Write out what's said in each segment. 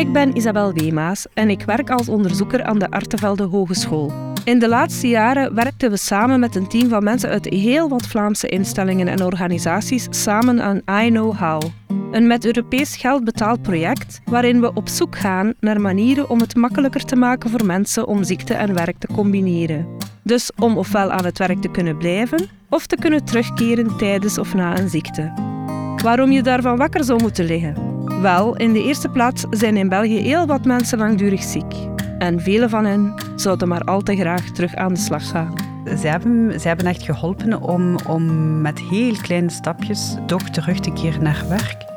Ik ben Isabel Weemaas en ik werk als onderzoeker aan de Artevelde Hogeschool. In de laatste jaren werkten we samen met een team van mensen uit heel wat Vlaamse instellingen en organisaties samen aan I Know How. Een met Europees geld betaald project waarin we op zoek gaan naar manieren om het makkelijker te maken voor mensen om ziekte en werk te combineren. Dus om ofwel aan het werk te kunnen blijven of te kunnen terugkeren tijdens of na een ziekte. Waarom je daarvan wakker zou moeten liggen? Wel, in de eerste plaats zijn in België heel wat mensen langdurig ziek. En vele van hen zouden maar al te graag terug aan de slag gaan. Ze hebben, ze hebben echt geholpen om, om met heel kleine stapjes toch terug te keren naar werk.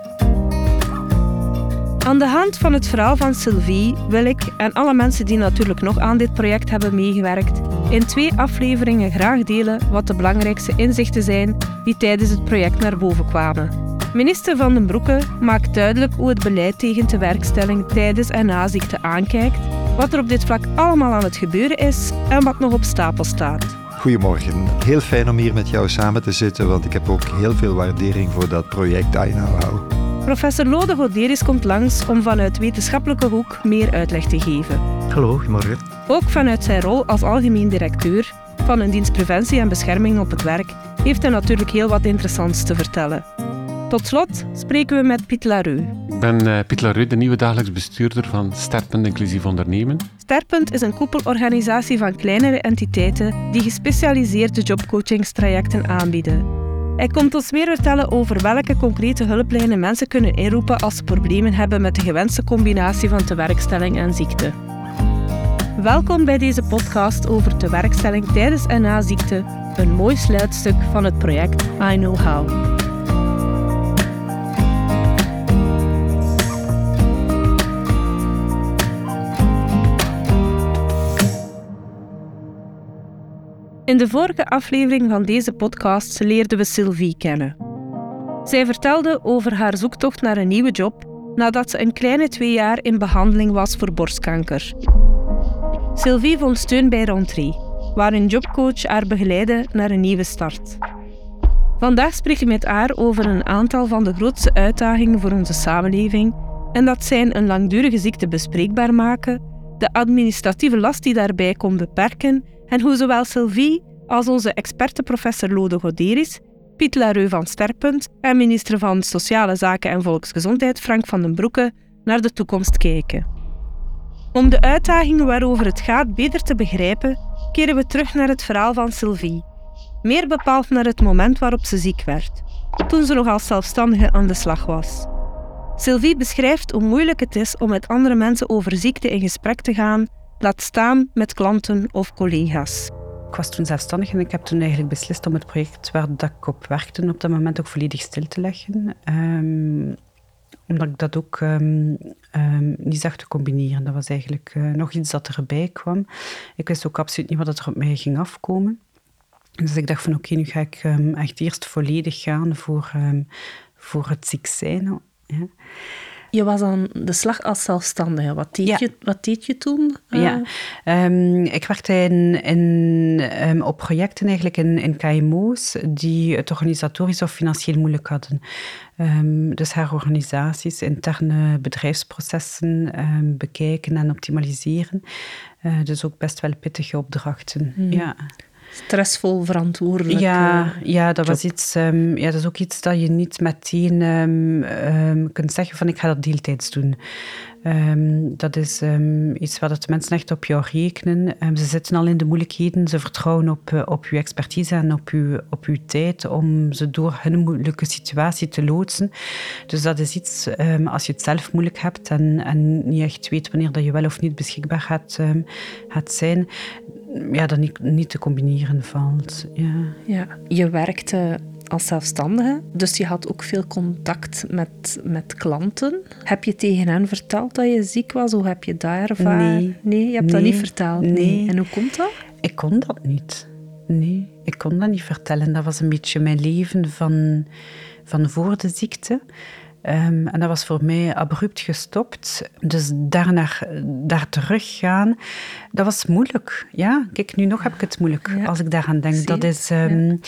Aan de hand van het verhaal van Sylvie wil ik, en alle mensen die natuurlijk nog aan dit project hebben meegewerkt, in twee afleveringen graag delen wat de belangrijkste inzichten zijn die tijdens het project naar boven kwamen. Minister Van den Broeke maakt duidelijk hoe het beleid tegen tewerkstelling tijdens en na ziekte aankijkt, wat er op dit vlak allemaal aan het gebeuren is en wat nog op stapel staat. Goedemorgen. Heel fijn om hier met jou samen te zitten, want ik heb ook heel veel waardering voor dat project I Know How. Professor Lode Goderis komt langs om vanuit wetenschappelijke hoek meer uitleg te geven. Hallo, goedemorgen. Ook vanuit zijn rol als algemeen directeur van een dienst preventie en bescherming op het werk heeft hij natuurlijk heel wat interessants te vertellen. Tot slot spreken we met Piet Larue. Ik ben uh, Piet Larue, de nieuwe dagelijks bestuurder van Sterpunt Inclusief Ondernemen. Sterpunt is een koepelorganisatie van kleinere entiteiten die gespecialiseerde jobcoachingstrajecten aanbieden. Hij komt ons meer vertellen over welke concrete hulplijnen mensen kunnen inroepen als ze problemen hebben met de gewenste combinatie van tewerkstelling en ziekte. Welkom bij deze podcast over tewerkstelling tijdens en na ziekte, een mooi sluitstuk van het project I Know How. In de vorige aflevering van deze podcast leerden we Sylvie kennen. Zij vertelde over haar zoektocht naar een nieuwe job nadat ze een kleine twee jaar in behandeling was voor borstkanker. Sylvie vond steun bij Rentree, waar een jobcoach haar begeleidde naar een nieuwe start. Vandaag spreek ik met haar over een aantal van de grootste uitdagingen voor onze samenleving en dat zijn een langdurige ziekte bespreekbaar maken, de administratieve last die daarbij komt beperken en hoe zowel Sylvie als onze experte professor Lode Goderis, Piet Larue van Sterpunt en minister van Sociale Zaken en Volksgezondheid Frank van den Broeke naar de toekomst kijken. Om de uitdagingen waarover het gaat beter te begrijpen, keren we terug naar het verhaal van Sylvie. Meer bepaald naar het moment waarop ze ziek werd, toen ze nog als zelfstandige aan de slag was. Sylvie beschrijft hoe moeilijk het is om met andere mensen over ziekte in gesprek te gaan laat staan met klanten of collega's. Ik was toen zelfstandig en ik heb toen eigenlijk beslist om het project waar dat ik op werkte op dat moment ook volledig stil te leggen. Um, omdat ik dat ook um, um, niet zag te combineren. Dat was eigenlijk uh, nog iets dat erbij kwam. Ik wist ook absoluut niet wat er op mij ging afkomen. Dus ik dacht van oké, nu ga ik echt eerst volledig gaan voor, voor het ziek zijn. Ja. Je was aan de slag als zelfstandige. Wat deed, je, wat deed je toen? Ja, um, ik werkte in, in, um, op projecten eigenlijk in, in KMO's die het organisatorisch of financieel moeilijk hadden. Um, dus haar organisaties, interne bedrijfsprocessen bekijken en optimaliseren. Uh, dus ook best wel pittige opdrachten. Hmm. Ja stressvol verantwoordelijk. Ja, ja dat was iets. Um, ja, dat is ook iets dat je niet meteen um, um, kunt zeggen van ik ga dat deeltijds doen. dat is iets waar de mensen echt op jou rekenen. ze zitten al in de moeilijkheden, ze vertrouwen op, uh, op uw expertise en op uw, op uw tijd om ze door hun moeilijke situatie te loodsen. Dus dat is iets, als je het zelf moeilijk hebt en, en niet echt weet wanneer dat je wel of niet beschikbaar gaat, gaat zijn, ja, dat niet, niet te combineren valt. Ja. Ja, je werkte als zelfstandige, dus je had ook veel contact met, met klanten. Heb je tegen hen verteld dat je ziek was? Hoe heb je ervaren? Nee. Nee, je hebt dat niet verteld? Nee. En hoe komt dat? Ik kon dat niet. Nee, ik kon dat niet vertellen. Dat was een beetje mijn leven van, van voor de ziekte. Um, en dat was voor mij abrupt gestopt. Dus daarna, daar teruggaan, dat was moeilijk. Ja, kijk, nu nog heb ik het moeilijk als ik daaraan denk. Dat is... Um,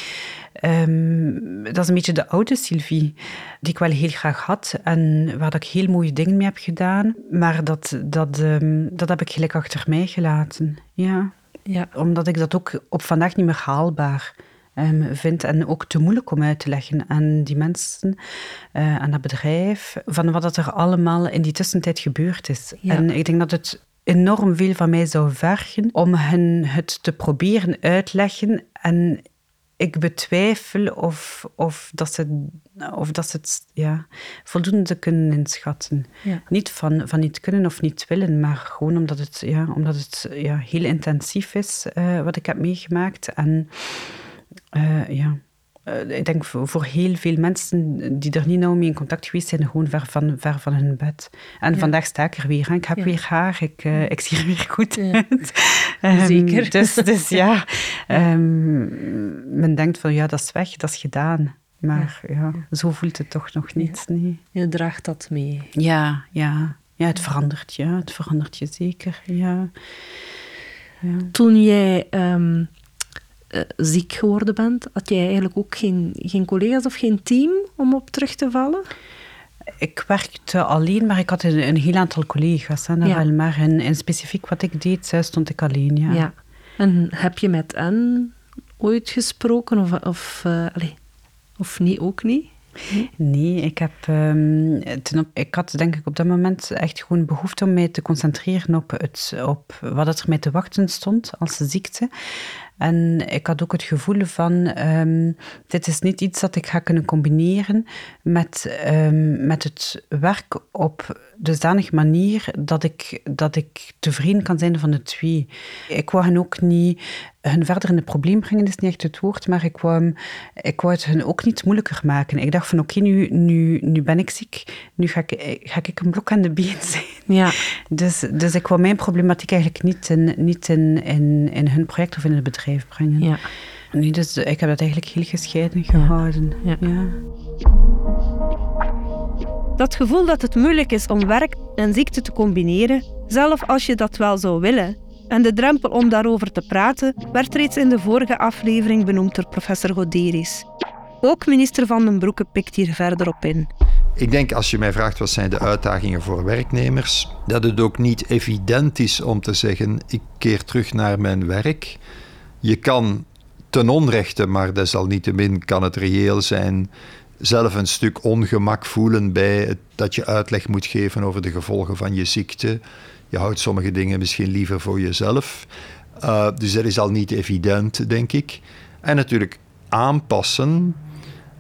ehm, dat is een beetje de oude Sylvie, die ik wel heel graag had en waar ik heel mooie dingen mee heb gedaan. Maar dat, dat, ehm, dat heb ik gelijk achter mij gelaten. Ja. Ja. Omdat ik dat ook op vandaag niet meer haalbaar um, vind en ook te moeilijk om uit te leggen aan die mensen, uh, aan dat bedrijf, van wat er allemaal in die tussentijd gebeurd is. En ik denk dat het enorm veel van mij zou vergen om hen het te proberen uitleggen en ik betwijfel of, of, dat ze, of dat ze het ja, voldoende kunnen inschatten. Niet van, van niet kunnen of niet willen, maar gewoon omdat het, ja, omdat het ja, heel intensief is uh, wat ik heb meegemaakt. En uh, ja, uh, ik denk voor, voor, heel veel mensen die er niet nou mee in contact geweest zijn, gewoon ver van, ver van hun bed. En ja. vandaag sta ik er weer. Ik heb ja. weer haar, ik, uh, ik zie er weer goed uit. um, Zeker. Dus, dus ja, um, men denkt van ja, dat is weg, dat is gedaan. Maar ja, zo voelt het toch nog niet. Nee. Je draagt dat mee. Ja, ja. Ja, het verandert je. Het verandert je zeker. Ja. Toen jij um, uh, ziek geworden bent, had jij eigenlijk ook geen, geen collega's of geen team om op terug te vallen? Ik werkte alleen, maar ik had een, een heel aantal collega's. Hè, ja. maar in, specifiek wat ik deed, stond ik alleen. Ja. ja. En heb je met hen ooit gesproken? Of, of, uh, allez, of niet, ook niet? Nee, ik, heb, um, op, ik had denk ik op dat moment echt gewoon behoefte om mij te concentreren op, het, op wat er mij te wachten stond als ziekte. En ik had ook het gevoel van, um, dit is niet iets dat ik ga kunnen combineren met, um, met het werk op dusdanig manier dat ik, dat ik tevreden kan zijn van de twee. Ik wou hen ook niet hun verder in het probleem brengen, is niet echt het woord, maar ik wou, ik wou het hun ook niet moeilijker maken. Ik dacht van oké, okay, nu, nu, nu ben ik ziek, nu ga ik, ga ik een blok aan de been zijn. Ja. Dus, dus ik wou mijn problematiek eigenlijk niet in, niet in, in, in hun project of in het bedrijf brengen. Ja. Nee, dus ik heb dat eigenlijk heel gescheiden gehouden. Ja. ja. Dat gevoel dat het moeilijk is om werk en ziekte te combineren, zelf als je dat wel zou willen, en de drempel om daarover te praten werd reeds in de vorige aflevering benoemd door professor Goderis. Ook minister Van den Broeke pikt hier verder op in. Ik denk als je mij vraagt wat zijn de uitdagingen voor werknemers, dat het ook niet evident is om te zeggen ik keer terug naar mijn werk. Je kan ten onrechte, maar desalniettemin kan het reëel zijn, zelf een stuk ongemak voelen bij het, dat je uitleg moet geven over de gevolgen van je ziekte. Je houdt sommige dingen misschien liever voor jezelf. Uh, dus dat is al niet evident, denk ik. En natuurlijk aanpassen,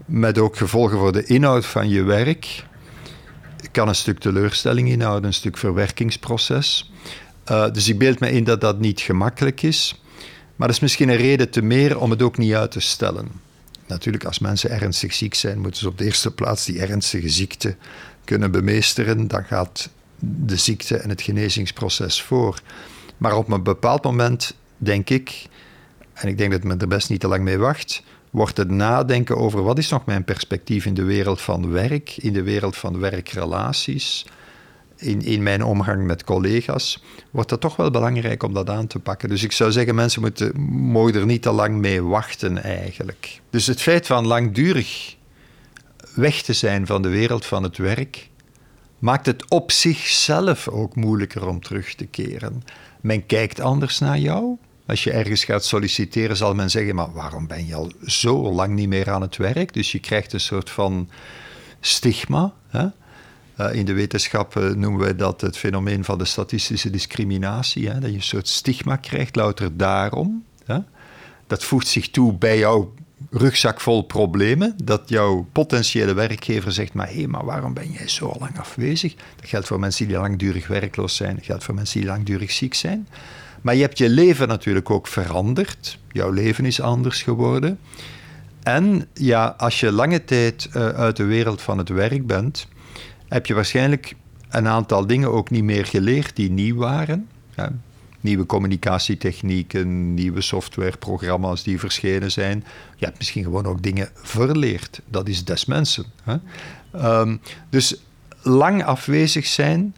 met ook gevolgen voor de inhoud van je werk, kan een stuk teleurstelling inhouden, een stuk verwerkingsproces. Uh, dus ik beeld me in dat dat niet gemakkelijk is. Maar dat is misschien een reden te meer om het ook niet uit te stellen. Natuurlijk, als mensen ernstig ziek zijn, moeten ze op de eerste plaats die ernstige ziekte kunnen bemeesteren. Dan gaat de ziekte en het genezingsproces voor. Maar op een bepaald moment denk ik, en ik denk dat men er best niet te lang mee wacht, wordt het nadenken over wat is nog mijn perspectief in de wereld van werk, in de wereld van werkrelaties, in, in mijn omgang met collega's, wordt het toch wel belangrijk om dat aan te pakken. Dus ik zou zeggen, mensen moeten, mogen er niet te lang mee wachten eigenlijk. Dus het feit van langdurig weg te zijn van de wereld van het werk, maakt het op zichzelf ook moeilijker om terug te keren. Men kijkt anders naar jou. Als je ergens gaat solliciteren, zal men zeggen: Maar waarom ben je al zo lang niet meer aan het werk? Dus je krijgt een soort van stigma. Hè? Uh, in de wetenschap uh, noemen wij dat het fenomeen van de statistische discriminatie. Hè? Dat je een soort stigma krijgt, louter daarom. Hè? Dat voegt zich toe bij jouw rugzak vol problemen, dat jouw potentiële werkgever zegt, maar hé, hey, maar waarom ben jij zo lang afwezig? Dat geldt voor mensen die langdurig werkloos zijn, dat geldt voor mensen die langdurig ziek zijn. Maar je hebt je leven natuurlijk ook veranderd. Jouw leven is anders geworden. En ja, als je lange tijd uh, uit de wereld van het werk bent, heb je waarschijnlijk een aantal dingen ook niet meer geleerd die nieuw waren. Ja, nieuwe communicatietechnieken, nieuwe softwareprogramma's die verschenen zijn. Je hebt misschien gewoon ook dingen verleerd. Dat is des mensen. Hè? Um, dus lang afwezig zijn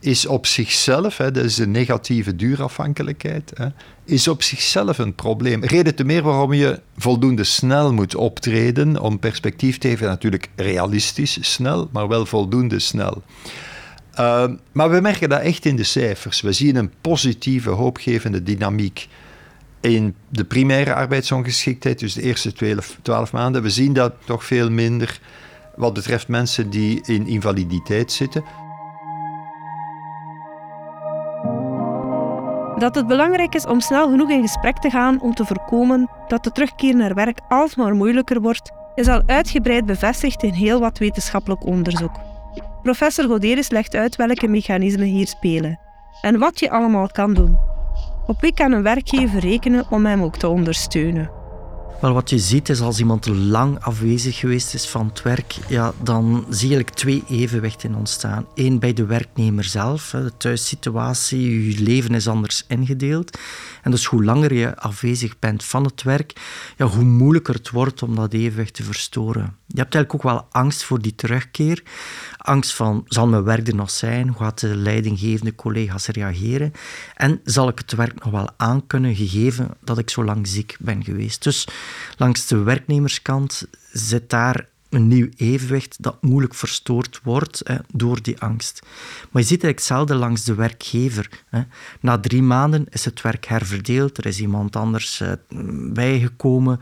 is op zichzelf, hè, dat is een negatieve duurafhankelijkheid, hè, is op zichzelf een probleem. Reden te meer waarom je voldoende snel moet optreden om perspectief te geven. Natuurlijk realistisch snel, maar wel voldoende snel. Uh, maar we merken dat echt in de cijfers. We zien een positieve, hoopgevende dynamiek in de primaire arbeidsongeschiktheid, dus de eerste 12, 12 maanden. We zien dat toch veel minder wat betreft mensen die in invaliditeit zitten. Dat het belangrijk is om snel genoeg in gesprek te gaan om te voorkomen dat de terugkeer naar werk alsmaar moeilijker wordt, is al uitgebreid bevestigd in heel wat wetenschappelijk onderzoek. Professor Goderis legt uit welke mechanismen hier spelen en wat je allemaal kan doen. Op wie kan een werkgever rekenen om hem ook te ondersteunen? Wel, wat je ziet is als iemand lang afwezig geweest is van het werk, ja, dan zie je eigenlijk twee evenwichten ontstaan. Eén bij de werknemer zelf, de thuissituatie, je leven is anders ingedeeld. En dus hoe langer je afwezig bent van het werk, ja, hoe moeilijker het wordt om dat evenwicht te verstoren. Je hebt eigenlijk ook wel angst voor die terugkeer. Angst van, zal mijn werk er nog zijn? Hoe gaat de leidinggevende collega's reageren? En zal ik het werk nog wel aankunnen, gegeven dat ik zo lang ziek ben geweest? Dus langs de werknemerskant zit daar een nieuw evenwicht dat moeilijk verstoord wordt hè, door die angst. Maar je ziet eigenlijk langs de werkgever. Hè. Na drie maanden is het werk herverdeeld, er is iemand anders uh, bijgekomen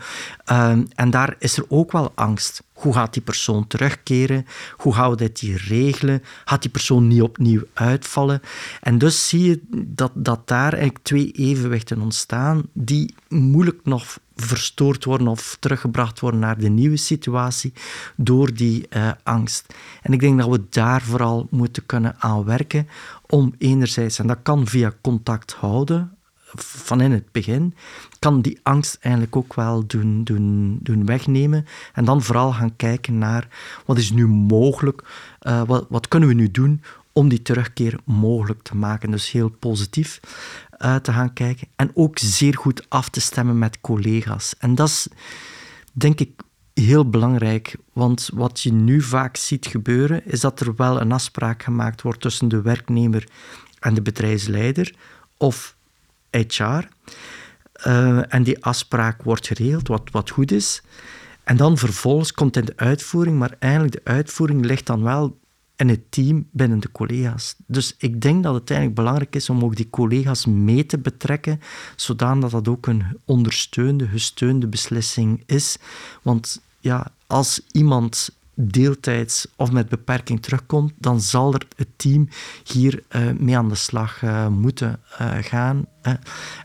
uh, en daar is er ook wel angst. Hoe gaat die persoon terugkeren? Hoe gaan we hier regelen? Gaat die persoon niet opnieuw uitvallen? En dus zie je dat, dat daar eigenlijk twee evenwichten ontstaan die moeilijk nog verstoord worden of teruggebracht worden naar de nieuwe situatie door die uh, angst. En ik denk dat we daar vooral moeten kunnen aan werken om enerzijds, en dat kan via contact houden, van in het begin, kan die angst eigenlijk ook wel doen, doen, doen wegnemen. En dan vooral gaan kijken naar wat is nu mogelijk, uh, wat, wat kunnen we nu doen om die terugkeer mogelijk te maken. Dus heel positief uh, te gaan kijken. En ook zeer goed af te stemmen met collega's. En dat is, denk ik, heel belangrijk. Want wat je nu vaak ziet gebeuren, is dat er wel een afspraak gemaakt wordt tussen de werknemer en de bedrijfsleider of HR. Uh, eh, en die afspraak wordt geregeld, wat, wat goed is. En dan vervolgens komt in de uitvoering, maar eigenlijk de uitvoering ligt dan wel in het team binnen de collega's. Dus ik denk dat het eigenlijk belangrijk is om ook die collega's mee te betrekken, zodat dat ook een ondersteunde, gesteunde beslissing is. Want ja, als iemand deeltijds of met beperking terugkomt, dan zal er het team hier uh, mee aan de slag uh, moeten uh, gaan.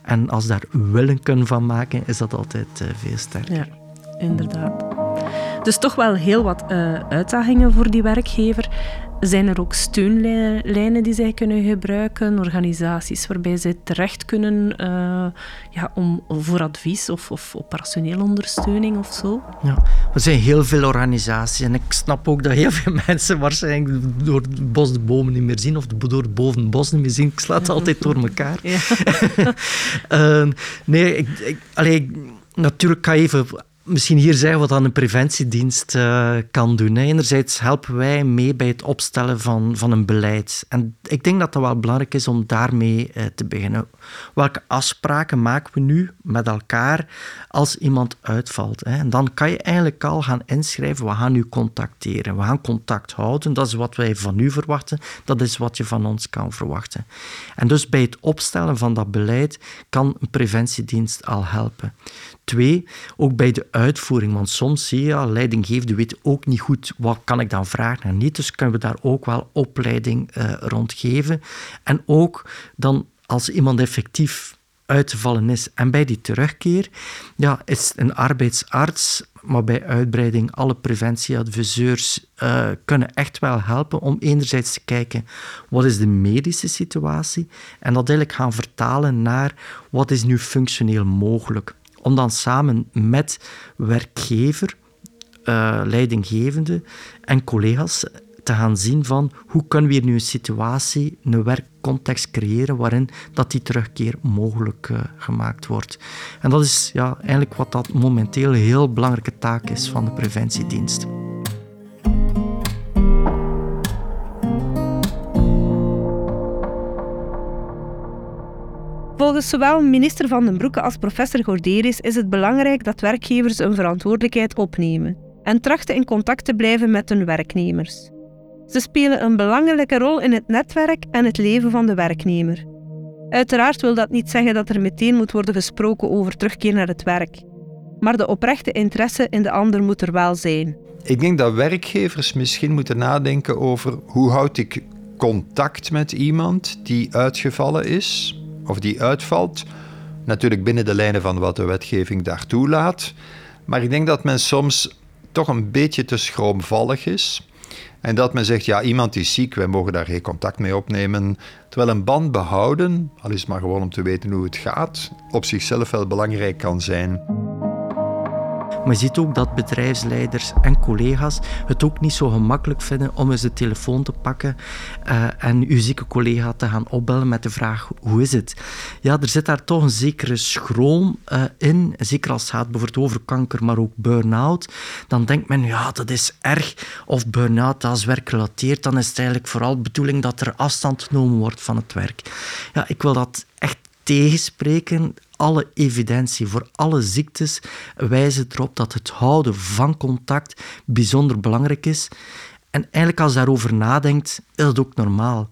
En als daar willen van maken, is dat altijd veel sterker. Ja, inderdaad. Dus toch wel heel wat uitdagingen voor die werkgever. Zijn er ook steunlijnen die zij kunnen gebruiken, organisaties waarbij zij terecht kunnen uh, ja, om, voor advies of, of operationele ondersteuning of zo? Ja, er zijn heel veel organisaties en ik snap ook dat heel veel mensen waarschijnlijk door het bos de bomen niet meer zien of door het boven het bos niet meer zien. Ik sla het altijd door elkaar. Ja. uh, nee, ik, ik, allee, natuurlijk kan je even misschien hier zeggen wat dan een preventiedienst uh, kan doen. Enerzijds helpen wij mee bij het opstellen van, van een beleid. En ik denk dat dat wel belangrijk is om daarmee uh, te beginnen. Welke afspraken maken we nu met elkaar als iemand uitvalt? Hè? En dan kan je eigenlijk al gaan inschrijven, we gaan nu contacteren, we gaan contact houden. Dat is wat wij van u verwachten, dat is wat je van ons kan verwachten. En dus bij het opstellen van dat beleid kan een preventiedienst al helpen. Twee, ook bij de uitvoering, want soms zie je, leidinggevende weet ook niet goed wat kan ik dan vragen en niet, dus kunnen we daar ook wel opleiding uh, rond geven. En ook dan als iemand effectief uitgevallen is en bij die terugkeer, ja, is een arbeidsarts, maar bij uitbreiding alle preventieadviseurs uh, kunnen echt wel helpen om enerzijds te kijken wat is de medische situatie en dat eigenlijk gaan vertalen naar wat is nu functioneel mogelijk om dan samen met werkgever, uh, leidinggevende en collega's te gaan zien van hoe kunnen we hier nu een situatie, een werkcontext creëren waarin dat die terugkeer mogelijk uh, gemaakt wordt. En dat is ja, eigenlijk wat dat momenteel een heel belangrijke taak is van de preventiedienst. Volgens zowel minister Van den Broeke als professor Gorderis is het belangrijk dat werkgevers een verantwoordelijkheid opnemen en trachten in contact te blijven met hun werknemers. Ze spelen een belangrijke rol in het netwerk en het leven van de werknemer. Uiteraard wil dat niet zeggen dat er meteen moet worden gesproken over terugkeer naar het werk. Maar de oprechte interesse in de ander moet er wel zijn. Ik denk dat werkgevers misschien moeten nadenken over hoe houd ik contact met iemand die uitgevallen is of die uitvalt. Natuurlijk binnen de lijnen van wat de wetgeving daar toelaat. Maar ik denk dat men soms toch een beetje te schroomvallig is. En dat men zegt, ja, iemand is ziek, wij mogen daar geen contact mee opnemen. Terwijl een band behouden, al is het maar gewoon om te weten hoe het gaat, op zichzelf wel belangrijk kan zijn. Maar je ziet ook dat bedrijfsleiders en collega's het ook niet zo gemakkelijk vinden om eens de telefoon te pakken uh, en uw zieke collega te gaan opbellen met de vraag hoe is het? Ja, er zit daar toch een zekere schroom uh, in, zeker als het gaat bijvoorbeeld over kanker, maar ook burn-out. Dan denkt men, ja, dat is erg. Of burn-out als werkgerelateerd, dan is het eigenlijk vooral de bedoeling dat er afstand genomen wordt van het werk. Ja, ik wil dat echt tegenspreken alle evidentie voor alle ziektes wijzen erop dat het houden van contact bijzonder belangrijk is. En eigenlijk als je daarover nadenkt, is dat ook normaal.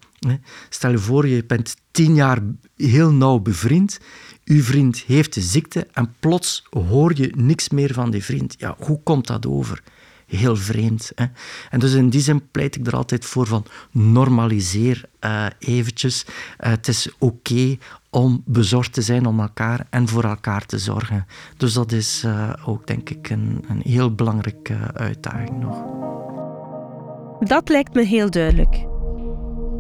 Stel je voor, je bent tien jaar heel nauw bevriend, uw vriend heeft de ziekte en plots hoor je niks meer van die vriend. Ja, hoe komt dat over? heel vreemd. Hè? En dus in die zin pleit ik er altijd voor van normaliseer uh, eventjes. Uh, het is oké om bezorgd te zijn om elkaar en voor elkaar te zorgen. Dus dat is uh, ook denk ik een, een heel belangrijke uitdaging nog. Dat lijkt me heel duidelijk.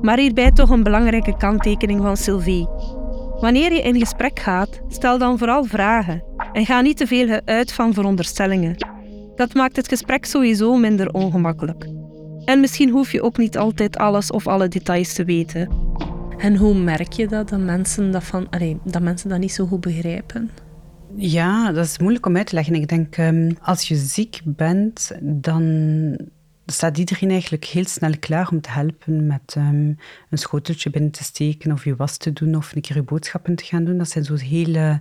Maar hierbij toch een belangrijke kanttekening van Sylvie. Wanneer je in gesprek gaat, stel dan vooral vragen en ga niet te veel uit van veronderstellingen. Dat maakt het gesprek sowieso minder ongemakkelijk. En misschien hoef je ook niet altijd alles of alle details te weten. En hoe merk je dat, dat mensen dat, van, allee, dat, mensen dat niet zo goed begrijpen? Ja, dat is moeilijk om uit te leggen. Ik denk, um, als je ziek bent, dan staat iedereen eigenlijk heel snel klaar om te helpen met um, een schoteltje binnen te steken of je was te doen of een keer je boodschappen te gaan doen. Dat zijn zo hele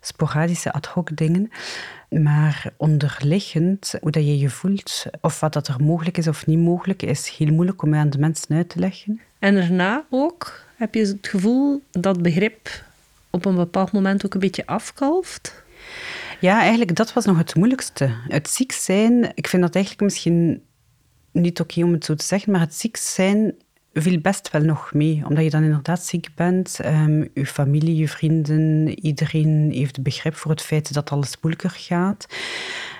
sporadische ad hoc dingen. Maar onderliggend, hoe dat je je voelt, of wat dat er mogelijk is of niet mogelijk, is heel moeilijk om aan de mensen uit te leggen. En daarna ook, heb je het gevoel dat begrip op een bepaald moment ook een beetje afkalft? Ja, eigenlijk dat was nog het moeilijkste. Het ziek zijn, ik vind dat eigenlijk misschien niet oké om het zo te zeggen, maar het ziek zijn viel best wel nog mee, omdat je dan inderdaad ziek bent. Um, je familie, je vrienden, iedereen heeft begrip voor het feit dat alles moeilijker gaat.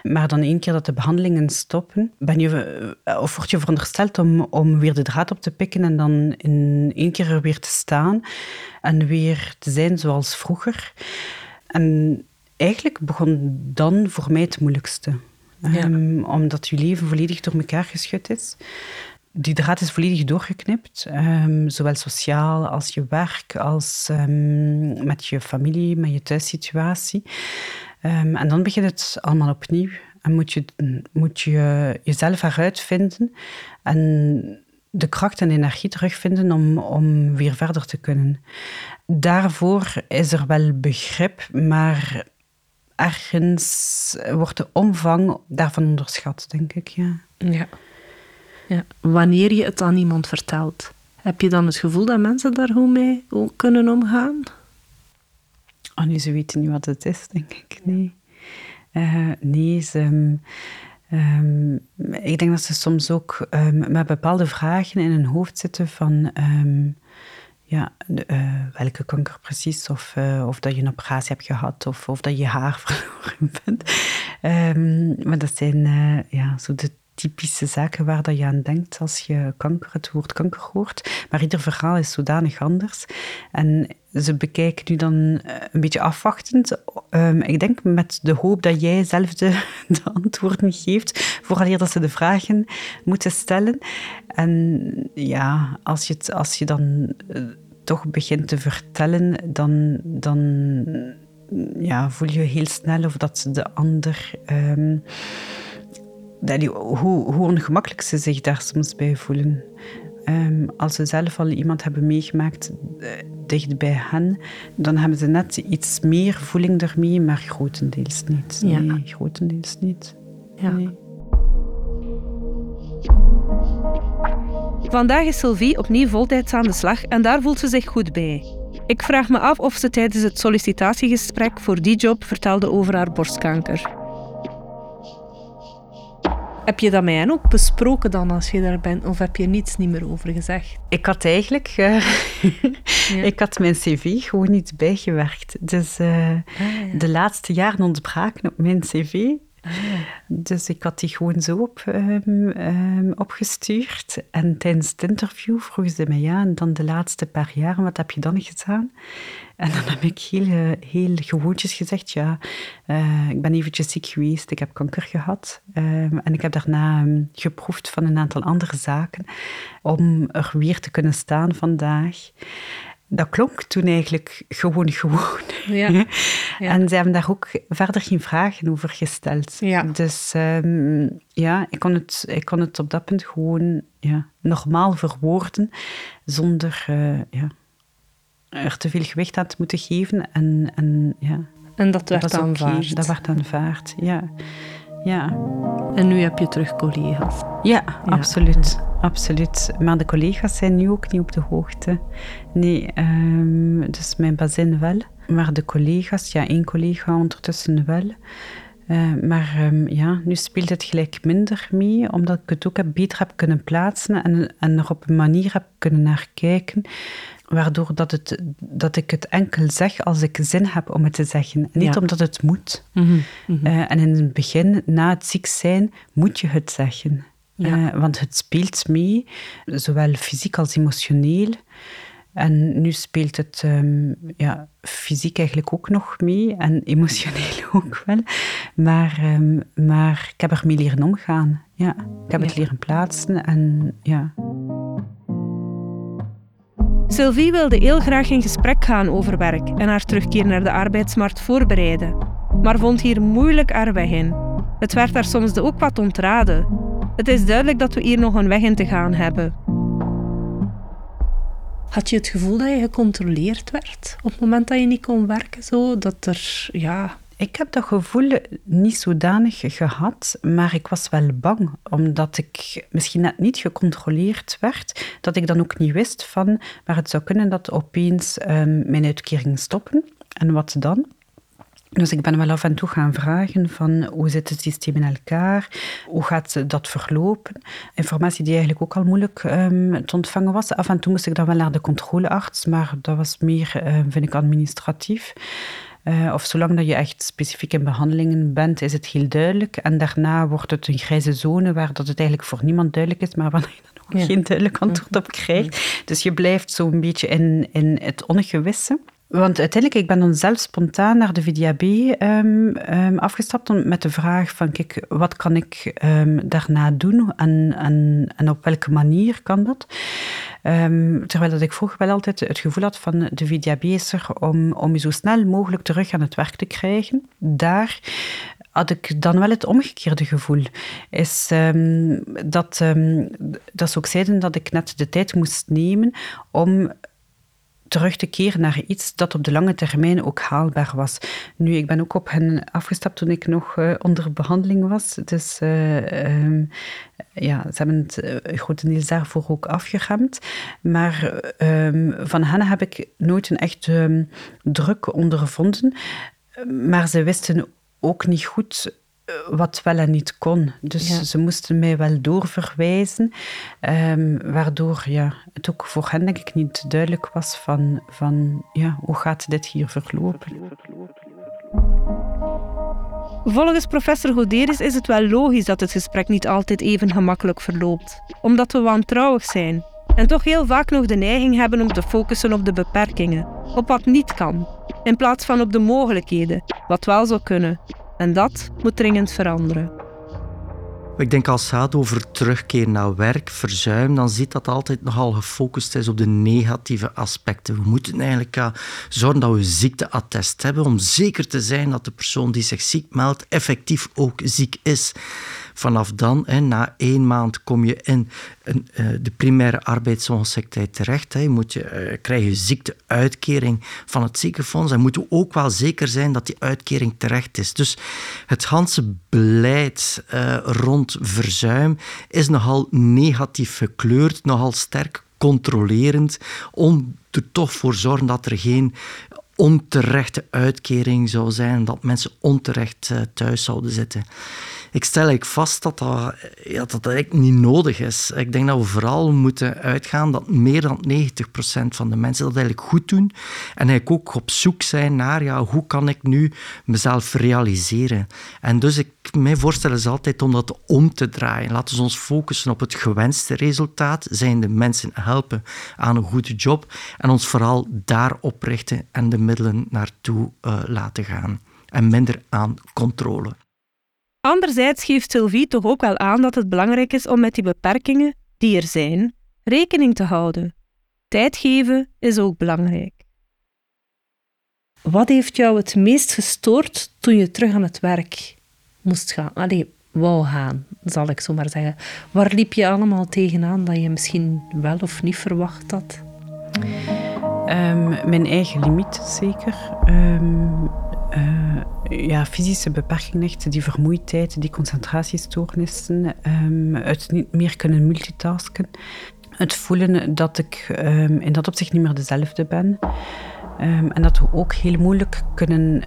Maar dan één keer dat de behandelingen stoppen, ben je, eh, of word je verondersteld om, om weer de draad op te pikken en dan in één keer er weer te staan en weer te zijn zoals vroeger. En eigenlijk begon dan voor mij het moeilijkste. Ehm, omdat je leven volledig door elkaar geschud is die draad is volledig doorgeknipt, um, zowel sociaal als je werk, als um, met je familie, met je thuissituatie. Um, en dan begint het allemaal opnieuw en moet je, moet je jezelf eruit vinden en de kracht en energie terugvinden om, om weer verder te kunnen. Daarvoor is er wel begrip, maar ergens wordt de omvang daarvan onderschat, denk ik. Ja. ja. Ja. Wanneer je het aan iemand vertelt, heb je dan het gevoel dat mensen daar goed mee kunnen omgaan? Oh nee, ze weten niet wat het is, denk ik. Nee. Uh, nee, ze, um, ik denk dat ze soms ook um, met bepaalde vragen in hun hoofd zitten van... Um, ja, uh, welke kanker precies, of, uh, of dat je een operatie hebt gehad, of, of dat je haar verloren bent. maar dat zijn ja, zo de typische zaken waar dat je aan denkt als je kanker, het woord kanker hoort. Maar ieder verhaal is zodanig anders. En ze bekijken nu dan eh, een beetje afwachtend. Um, ik denk met de hoop dat jij zelf de, de antwoorden geeft, vooraleer dat ze de vragen moeten stellen. En ja, als je, als je dan uh, toch begint te vertellen, dan, dan ja, voel je heel snel of dat de ander... Um, dat die, hoe, hoe ongemakkelijk ze zich daar soms bij voelen. Um, als ze zelf al iemand hebben meegemaakt, uh, dicht bij hen, dan hebben ze net iets meer voeling ermee, maar grotendeels niet. Ja. Nee, grotendeels niet. Ja. Nee. Vandaag is Sylvie opnieuw voltijds aan de slag en daar voelt ze zich goed bij. Ik vraag me af of ze tijdens het sollicitatiegesprek voor die job vertelde over haar borstkanker. Heb je dat met hen ook besproken dan als je daar bent? Of heb je niets niet meer over gezegd? Ik had eigenlijk eh, Ja. ik had mijn cv gewoon niet bijgewerkt. Dus eh, de laatste jaren ontbraken op mijn cv. Dus ik had die gewoon zo op, ehm, ehm, opgestuurd. En tijdens het interview vroegen ze mij ja, en dan de laatste paar jaren, wat heb je dan gedaan? En dan heb ik heel, eh, heel gewoontjes gezegd, ja, eh, ik ben eventjes ziek geweest, ik heb kanker gehad. Ehm, en ik heb daarna ehm, geproefd van een aantal andere zaken om er weer te kunnen staan vandaag. Dat klonk toen eigenlijk gewoon gewoon. Ja. Ja. En ze hebben daar ook verder geen vragen over gesteld. Ja. Dus ehm, ja, ik kon, het, ik kon het op dat punt gewoon ja, normaal verwoorden, zonder eh, ja, er te veel gewicht te moeten geven. En, en ja, En dat werd dat aanvaard. Dat werd aanvaard, ja. Ja, En nu heb je terug collega's. ja, absoluut. Absoluut. Maar de collega's zijn nu ook niet op de hoogte. Nee, ehm, dus mijn bazin wel. Maar de collega's, ja, één collega ondertussen wel. Eh, maar ehm, ja, nu speelt het gelijk minder mee, omdat ik het ook heb, beter heb kunnen plaatsen en, en er op een manier heb kunnen naar kijken, waardoor dat, het, dat ik het enkel zeg als ik zin heb om het te zeggen. En niet Ja. omdat het moet. Mhm. Eh, en in het begin, na het ziek zijn, moet je het zeggen. Ja. Eh, want het speelt mee, zowel fysiek als emotioneel. En nu speelt het ehm, ja, fysiek eigenlijk ook nog mee en emotioneel ook wel. Maar, ehm, maar ik heb ermee leren omgaan. Ja. Ik heb het leren plaatsen en ja. Sylvie wilde heel graag in gesprek gaan over werk en haar terugkeer naar de arbeidsmarkt voorbereiden, maar vond hier moeilijk haar weg in. Het werd haar soms ook wat ontraden. Het is duidelijk dat we hier nog een weg in te gaan hebben. Had je het gevoel dat je gecontroleerd werd op het moment dat je niet kon werken? Zo? Dat er, ja... Ik heb dat gevoel niet zodanig gehad, maar ik was wel bang, omdat ik misschien net niet gecontroleerd werd, dat ik dan ook niet wist van, maar het zou kunnen dat opeens ehm, mijn uitkering stoppen. En wat dan? Dus ik ben wel af en toe gaan vragen van hoe zit het systeem in elkaar, hoe gaat dat verlopen. Informatie die eigenlijk ook al moeilijk ehm, te ontvangen was. Af en toe moest ik dan wel naar de controlearts, maar dat was meer, eh, vind ik, administratief. Eh, of zolang dat je echt specifiek in behandelingen bent, is het heel duidelijk. En daarna wordt het een grijze zone waar dat het eigenlijk voor niemand duidelijk is, maar waar je dan ook Ja. geen duidelijk antwoord op krijgt. Dus je blijft zo'n beetje in, in het ongewisse. Want uiteindelijk, ik ben dan zelf spontaan naar de VDAB ehm, ehm, afgestapt om- met de vraag van, kijk, wat kan ik ehm, daarna doen en, en, en op welke manier kan dat? Terwijl dat ik vroeger wel altijd het gevoel had van de VDAB is er om, om je zo snel mogelijk terug aan het werk te krijgen. Daar had ik dan wel het omgekeerde gevoel. Is ehm, dat, ehm, dat ze ook zeiden dat ik net de tijd moest nemen om terug te keren naar iets dat op de lange termijn ook haalbaar was. Nu, ik ben ook op hen afgestapt toen ik nog eh, onder behandeling was. Dus eh, ehm, ja, ze hebben het eh, grotendeels daarvoor ook afgeremd. Maar ehm, van hen heb ik nooit een echt ehm, druk ondervonden. Maar ze wisten ook niet goed wat wel en niet kon. Dus Ja. ze moesten mij wel doorverwijzen, ehm, waardoor ja, het ook voor hen denk ik niet duidelijk was van, van ja, hoe gaat dit hier verlopen. Volgens professor Goderis is het wel logisch dat het gesprek niet altijd even gemakkelijk verloopt, omdat we wantrouwig zijn en toch heel vaak nog de neiging hebben om te focussen op de beperkingen, op wat niet kan, in plaats van op de mogelijkheden, wat wel zou kunnen. En dat moet dringend veranderen. Ik denk als het gaat over terugkeer naar werk, verzuim, dan zit dat altijd nogal gefocust is op de negatieve aspecten. We moeten eigenlijk ja, zorgen dat we ziekteattest hebben om zeker te zijn dat de persoon die zich ziek meldt effectief ook ziek is. Vanaf dan, hè, na één maand, kom je in een, uh, de primaire arbeidsongeschiktheid terecht. Hè. Je moet, uh, krijg je ziekteuitkering van het ziekenfonds en moeten ook wel zeker zijn dat die uitkering terecht is. Dus het hele beleid uh, verzuim is nogal negatief gekleurd, nogal sterk controlerend, om er toch voor zorgen dat er geen onterechte uitkering zou zijn, dat mensen onterecht thuis zouden zitten ik stel eigenlijk vast dat dat, dat eigenlijk niet nodig is. Ik denk dat we vooral moeten uitgaan dat meer dan 90% van de mensen dat eigenlijk goed doen. En eigenlijk ook op zoek zijn naar ja, hoe kan ik nu mezelf realiseren. En dus ik, mijn voorstel is altijd om dat om te draaien. Laten we ons focussen op het gewenste resultaat. Zijn de mensen helpen aan een goede job. En ons vooral daarop richten en de middelen naartoe uh, laten gaan. En minder aan controle. Anderzijds geeft Sylvie toch ook wel aan dat het belangrijk is om met die beperkingen, die er zijn, rekening te houden. Tijd geven is ook belangrijk. Wat heeft jou het meest gestoord toen je terug aan het werk moest gaan? Allee, wou gaan, zal ik zo maar zeggen. Waar liep je allemaal tegenaan dat je misschien wel of niet verwacht had? Um, mijn eigen limiet, zeker. Um, uh, ja, fysische beperkingen, die vermoeidheid, die concentratiestoornissen, um, het niet meer kunnen multitasken. Het voelen dat ik um, in dat opzicht niet meer dezelfde ben. Um, en dat we ook heel moeilijk kunnen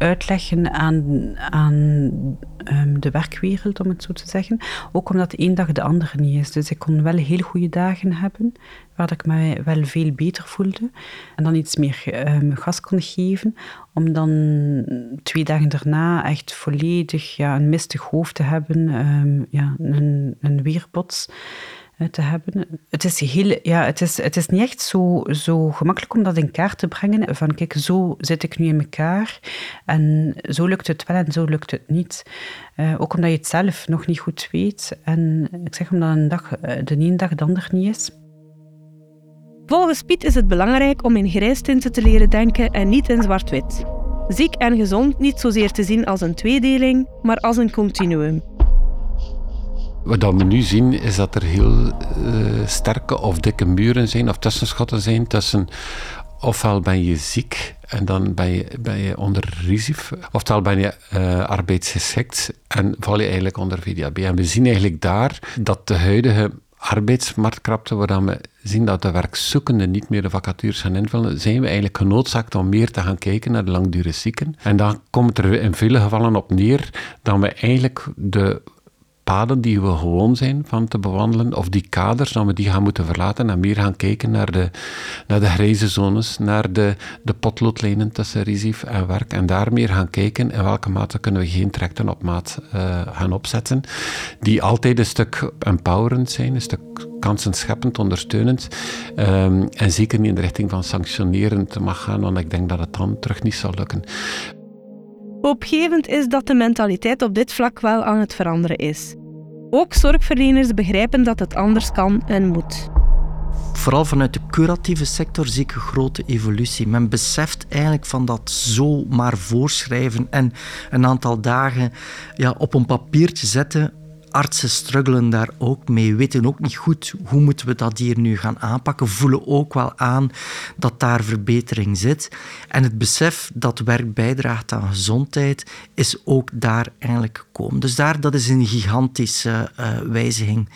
uitleggen aan, aan um, de werkwereld, om het zo te zeggen. Ook omdat de een dag de andere niet is. Dus ik kon wel heel goede dagen hebben, waar ik me wel veel beter voelde. En dan iets meer um, gas kon geven, om dan twee dagen daarna echt volledig ja, een mistig hoofd te hebben, um, ja, een, een weerbots te hebben. Het is, heel, ja, het is, het is niet echt zo, zo gemakkelijk om dat in kaart te brengen. Van kijk, zo zit ik nu in elkaar en zo lukt het wel en zo lukt het niet. Uh, ook omdat je het zelf nog niet goed weet. En ik zeg omdat een dag, eh, de ene dag de ander niet is. Volgens Piet is het belangrijk om in grijstinten te leren denken en niet in zwart-wit. Ziek en gezond niet zozeer te zien als een tweedeling, maar als een continuum. Wat we nu zien is dat er heel uh, sterke of dikke muren zijn of tussenschotten zijn tussen ofwel ben je ziek en dan ben je, ben je onder RISIF, ofwel ben je uh, arbeidsgeschikt en val je eigenlijk onder VDAB. En we zien eigenlijk daar dat de huidige arbeidsmarktkrapte, waar we zien dat de werkzoekenden niet meer de vacatures gaan invullen, zijn we eigenlijk genoodzaakt om meer te gaan kijken naar de langdurige zieken. En dan komt er in vele gevallen op neer dat we eigenlijk de paden die we gewoon zijn van te bewandelen, of die kaders, dat we die gaan moeten verlaten en meer gaan kijken naar de, naar de grijze zones, naar de, de potloodlijnen tussen risief en werk, en daar meer gaan kijken in welke mate kunnen we geen trekten op maat uh, gaan opzetten, die altijd een stuk empowerend zijn, een stuk kansenscheppend, ondersteunend, um, en zeker niet in de richting van sanctionerend mag gaan, want ik denk dat het dan terug niet zal lukken. Opgevend is dat de mentaliteit op dit vlak wel aan het veranderen is. Ook zorgverleners begrijpen dat het anders kan en moet. Vooral vanuit de curatieve sector zie ik een grote evolutie. Men beseft eigenlijk van dat zo maar voorschrijven en een aantal dagen ja, op een papiertje zetten artsen struggelen daar ook mee, weten ook niet goed hoe moeten we dat hier nu gaan aanpakken, voelen ook wel aan dat daar verbetering zit. En het besef dat werk bijdraagt aan gezondheid is ook daar eigenlijk gekomen. Dus daar, dat is een gigantische uh, wijziging.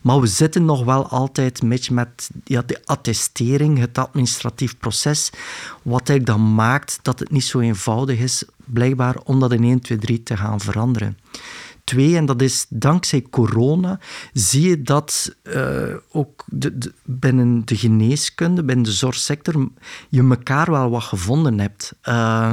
Maar we zitten nog wel altijd beetje met ja, de attestering, het administratief proces, wat eigenlijk dan maakt dat het niet zo eenvoudig is, blijkbaar om dat in 1, 2, 3 te gaan veranderen. Twee, en dat is dankzij corona, zie je dat uh, ook de, binnen de geneeskunde, binnen de zorgsector, je elkaar wel wat gevonden hebt. Uh,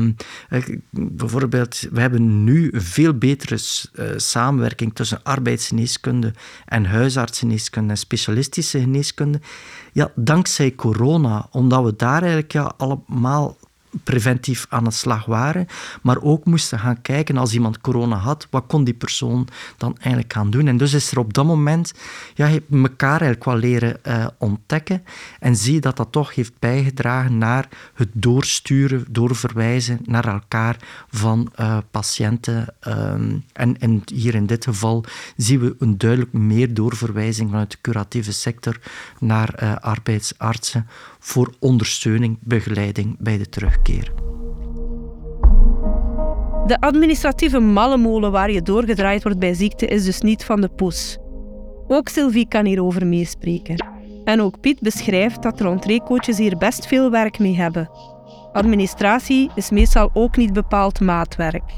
bijvoorbeeld, we hebben nu een veel betere uh, samenwerking tussen arbeidsgeneeskunde en huisartsgeneeskunde en specialistische geneeskunde. Ja, dankzij corona, omdat we daar eigenlijk ja, allemaal preventief aan de slag waren, maar ook moesten gaan kijken als iemand corona had, wat kon die persoon dan eigenlijk gaan doen. En dus is er op dat moment, ja, elkaar eigenlijk wel leren uh, ontdekken en zie je dat dat toch heeft bijgedragen naar het doorsturen, doorverwijzen naar elkaar van uh, patiënten. Um, en, en hier in dit geval zien we een duidelijk meer doorverwijzing vanuit de curatieve sector naar uh, arbeidsartsen voor ondersteuning, begeleiding bij de terugkeer. De administratieve mallemolen waar je doorgedraaid wordt bij ziekte is dus niet van de poes. Ook Sylvie kan hierover meespreken. En ook Piet beschrijft dat de entreecoaches hier best veel werk mee hebben. Administratie is meestal ook niet bepaald maatwerk.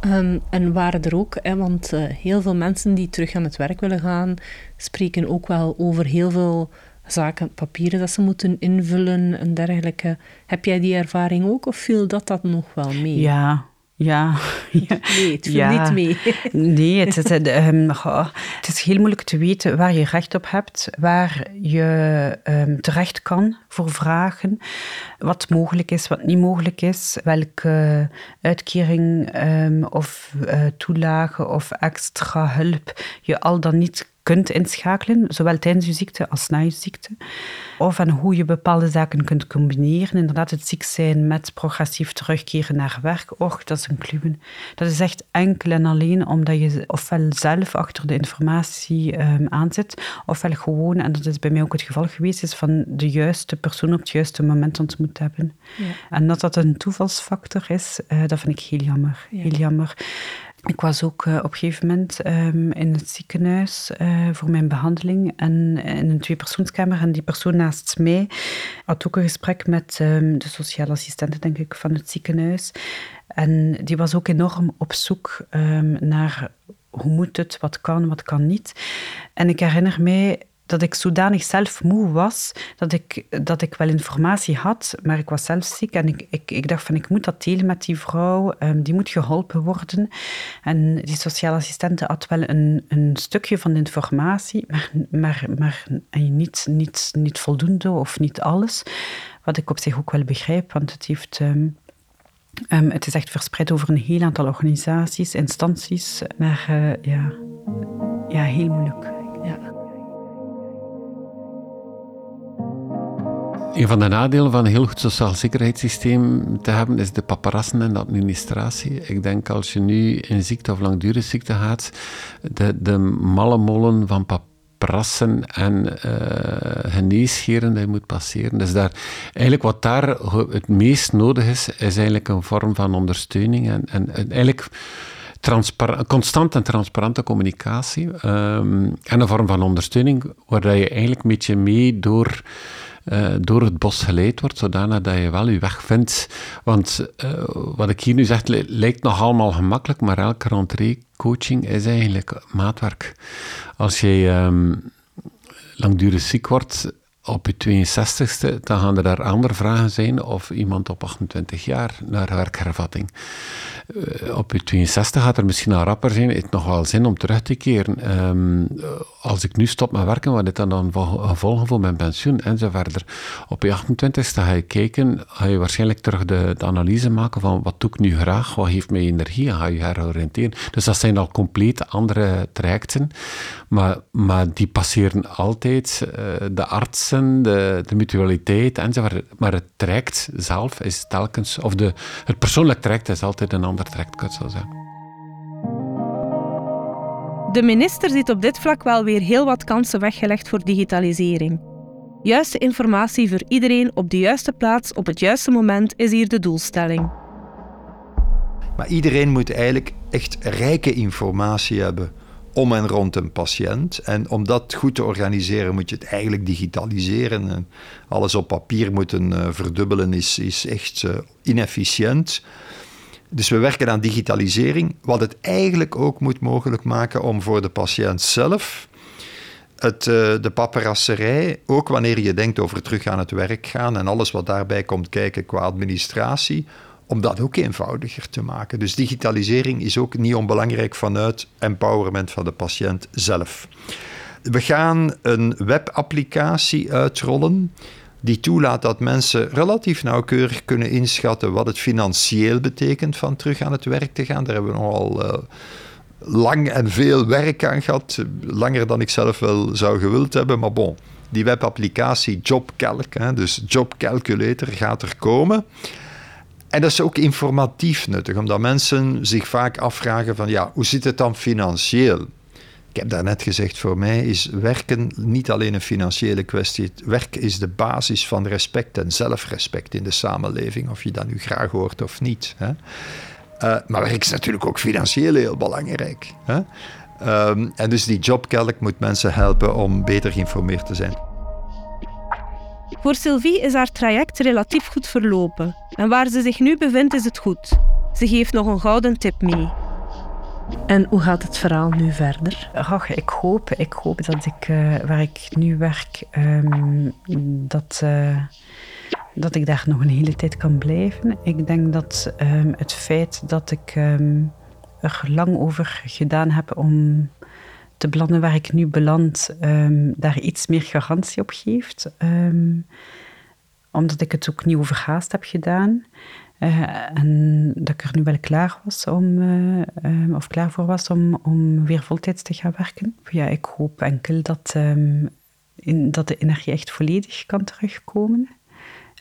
Um, en waren er ook, hè, want uh, heel veel mensen die terug aan het werk willen gaan, spreken ook wel over heel veel zaken, papieren dat ze moeten invullen en dergelijke. Heb jij die ervaring ook of viel dat dat nog wel mee? Ja, ja. Nee, het viel niet mee. Nee, het is, um, het is heel moeilijk te weten waar je recht op hebt, waar je um, terecht kan voor vragen, wat mogelijk is, wat niet mogelijk is, welke uitkering um, of uh, toelage of extra hulp je al dan niet kunt inschakelen, zowel tijdens je ziekte als na je ziekte. Of en hoe je bepaalde zaken kunt combineren. Inderdaad, het ziek zijn met progressief terugkeren naar werk. Och, dat is een kluwen. Dat is echt enkel en alleen omdat je ofwel zelf achter de informatie um, aanzit, ofwel gewoon, en dat is bij mij ook het geval geweest, is van de juiste persoon op het juiste moment ontmoet hebben. Ja. En dat dat een toevalsfactor is, uh, dat vind ik heel jammer. Ja. Heel jammer. Ik was ook uh, op een gegeven moment um, in het ziekenhuis uh, voor mijn behandeling en in een tweepersoonskamer. En die persoon naast mij had ook een gesprek met um, de sociale assistente, denk ik, van het ziekenhuis. En die was ook enorm op zoek um, naar hoe moet het, wat kan, wat kan niet. En ik herinner mij dat ik zodanig zelf moe was, dat ik, dat ik wel informatie had, maar ik was zelf ziek en ik, ik, ik dacht van ik moet dat delen met die vrouw, um, die moet geholpen worden. En die sociale assistente had wel een, een stukje van de informatie, maar, maar, maar niet, niet, niet voldoende of niet alles. Wat ik op zich ook wel begrijp, want het heeft... Um, um, het is echt verspreid over een heel aantal organisaties, instanties, maar uh, ja, ja, heel moeilijk. Een van de nadelen van een heel goed sociaal zekerheidssysteem te hebben is de paparassen en de administratie. Ik denk als je nu in ziekte of langdurige ziekte gaat, de, de malle molen van paparassen en uh, geneesscheren die je moet passeren. Dus daar, eigenlijk wat daar het meest nodig is, is eigenlijk een vorm van ondersteuning en, en, en eigenlijk constant en transparante communicatie um, en een vorm van ondersteuning waar je eigenlijk een beetje mee door uh, door het bos geleid wordt, zodanig dat je wel je weg vindt. Want uh, wat ik hier nu zeg, lijkt nog allemaal gemakkelijk, maar elke rentree coaching is eigenlijk maatwerk. Als je um, langdurig ziek wordt, op je 62ste, dan gaan er daar andere vragen zijn of iemand op 28 jaar naar werkhervatting. Uh, op je 62 gaat er misschien een rapper zijn, het nog wel zin om terug te keren. Um, als ik nu stop met werken, wat is dan dan gevolgen voor mijn pensioen en zo verder. Op je 28ste ga je kijken, ga je waarschijnlijk terug de, de, analyse maken van wat doe ik nu graag, wat geeft mij energie, ga je heroriënteren. Dus dat zijn al compleet andere trajecten, maar, maar die passeren altijd uh, de de, de mutualiteit enzovoort. Maar het traject zelf is telkens, of de, het persoonlijk traject is altijd een ander traject, kan ik zo zeggen. De minister ziet op dit vlak wel weer heel wat kansen weggelegd voor digitalisering. Juiste informatie voor iedereen op de juiste plaats op het juiste moment is hier de doelstelling. Maar iedereen moet eigenlijk echt rijke informatie hebben om en rond een patiënt. En om dat goed te organiseren moet je het eigenlijk digitaliseren. En alles op papier moeten uh, verdubbelen is, is echt uh, inefficiënt. Dus we werken aan digitalisering, wat het eigenlijk ook moet mogelijk maken om voor de patiënt zelf het, uh, de paperasserij, ook wanneer je denkt over terug aan het werk gaan en alles wat daarbij komt kijken qua administratie, om dat ook eenvoudiger te maken. Dus digitalisering is ook niet onbelangrijk vanuit empowerment van de patiënt zelf. We gaan een webapplicatie uitrollen die toelaat dat mensen relatief nauwkeurig kunnen inschatten wat het financieel betekent van terug aan het werk te gaan. Daar hebben we nogal uh, lang en veel werk aan gehad, langer dan ik zelf wel zou gewild hebben, maar bon. Die webapplicatie JobCalc, hè, dus Job Calculator, gaat er komen. En dat is ook informatief nuttig, omdat mensen zich vaak afvragen van ja, hoe zit het dan financieel? Ik heb daarnet gezegd, voor mij is werken niet alleen een financiële kwestie. Werk is de basis van respect en zelfrespect in de samenleving, of je dat nu graag hoort of niet. Hè? Uh, maar werk is natuurlijk ook financieel heel belangrijk. Hè? Um, en dus die jobcalc moet mensen helpen om beter geïnformeerd te zijn. Voor Sylvie is haar traject relatief goed verlopen. En waar ze zich nu bevindt is het goed. Ze geeft nog een gouden tip mee. En hoe gaat het verhaal nu verder? Ach, ik hoop, ik hoop dat ik, uh, waar ik nu werk, um, dat, uh, dat ik daar nog een hele tijd kan blijven. Ik denk dat um, het feit dat ik um, er lang over gedaan heb om te belanden waar ik nu beland, daar iets meer garantie op geeft. omdat ik het ook niet overhaast heb gedaan. Uh, en dat ik er nu wel klaar was om, uh, um, of klaar voor was om, om weer voltijds te gaan werken. Ja, ik hoop enkel dat, um, in, dat de energie echt volledig kan terugkomen.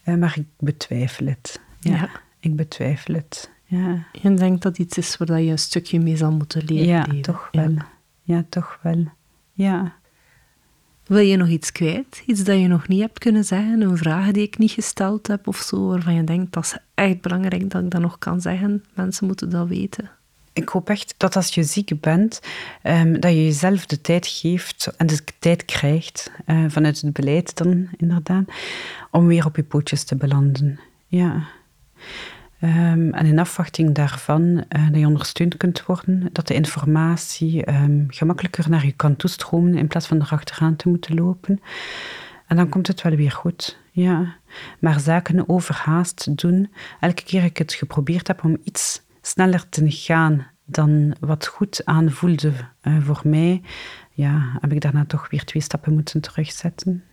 Uh, maar ik betwijfel het. Ja, ja, ik betwijfel het. Ja. Je denkt dat iets is waar je een stukje mee zal moeten leren ja, leven. Toch wel. Ja. Ja, toch wel. Ja. Wil je nog iets kwijt? Iets dat je nog niet hebt kunnen zeggen? Een vraag die ik niet gesteld heb of zo, waarvan je denkt dat is echt belangrijk dat ik dat nog kan zeggen. Mensen moeten dat weten. Ik hoop echt dat als je ziek bent, um, dat je jezelf de tijd geeft en de tijd krijgt, uh, vanuit het beleid dan inderdaad, om weer op je pootjes te belanden. Ja. Um, en in afwachting daarvan uh, dat je ondersteund kunt worden, dat de informatie um, gemakkelijker naar je kan toestromen in plaats van erachteraan te moeten lopen. En dan komt het wel weer goed. Ja. Maar zaken overhaast doen, elke keer ik het geprobeerd heb om iets sneller te gaan dan wat goed aanvoelde uh, voor mij, ja, heb ik daarna toch weer twee stappen moeten terugzetten.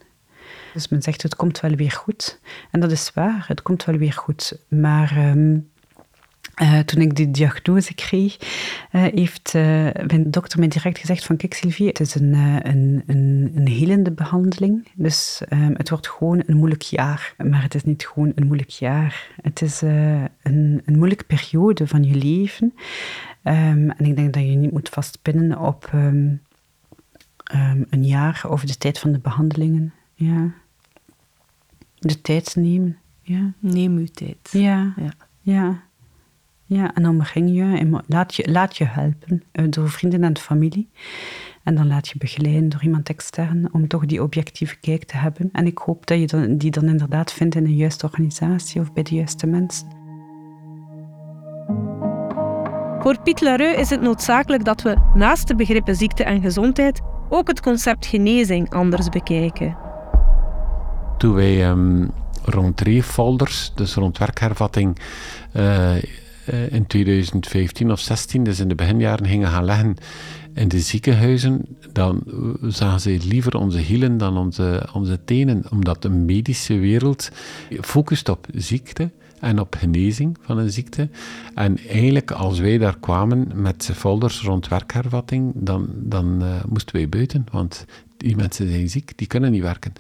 Dus men zegt, het komt wel weer goed. En dat is waar, het komt wel weer goed. Maar um, uh, toen ik die diagnose kreeg, uh, heeft uh, mijn dokter mij direct gezegd van kijk Sylvie, het is een, een, een, een helende behandeling. Dus um, het wordt gewoon een moeilijk jaar. Maar het is niet gewoon een moeilijk jaar. Het is een, een moeilijke periode van je leven. Um, en ik denk dat je niet moet vastpinnen op een jaar of de tijd van de behandelingen. Ja. De tijd nemen. Ja. Neem uw tijd. Ja. Ja. ja. ja. en omring je. Laat je, laat je helpen eh, door vrienden en familie. En dan laat je begeleiden door iemand extern om toch die objectieve kijk te hebben. En ik hoop dat je dan, die dan inderdaad vindt in een juiste organisatie of bij de juiste mensen. Voor Piet Larue is het noodzakelijk dat we naast de begrippen ziekte en gezondheid ook het concept genezing anders bekijken toen wij um, rond folders, dus rond werkhervatting, uh, in 2015 of 16, dus in de beginjaren, gingen gaan leggen in de ziekenhuizen, dan zagen ze liever onze hielen dan onze, onze tenen, omdat de medische wereld focust op ziekte en op genezing van een ziekte. En eigenlijk, als wij daar kwamen met folders rond werkhervatting, dan, dan uh, moesten wij buiten, want die mensen zijn ziek, die kunnen niet werken.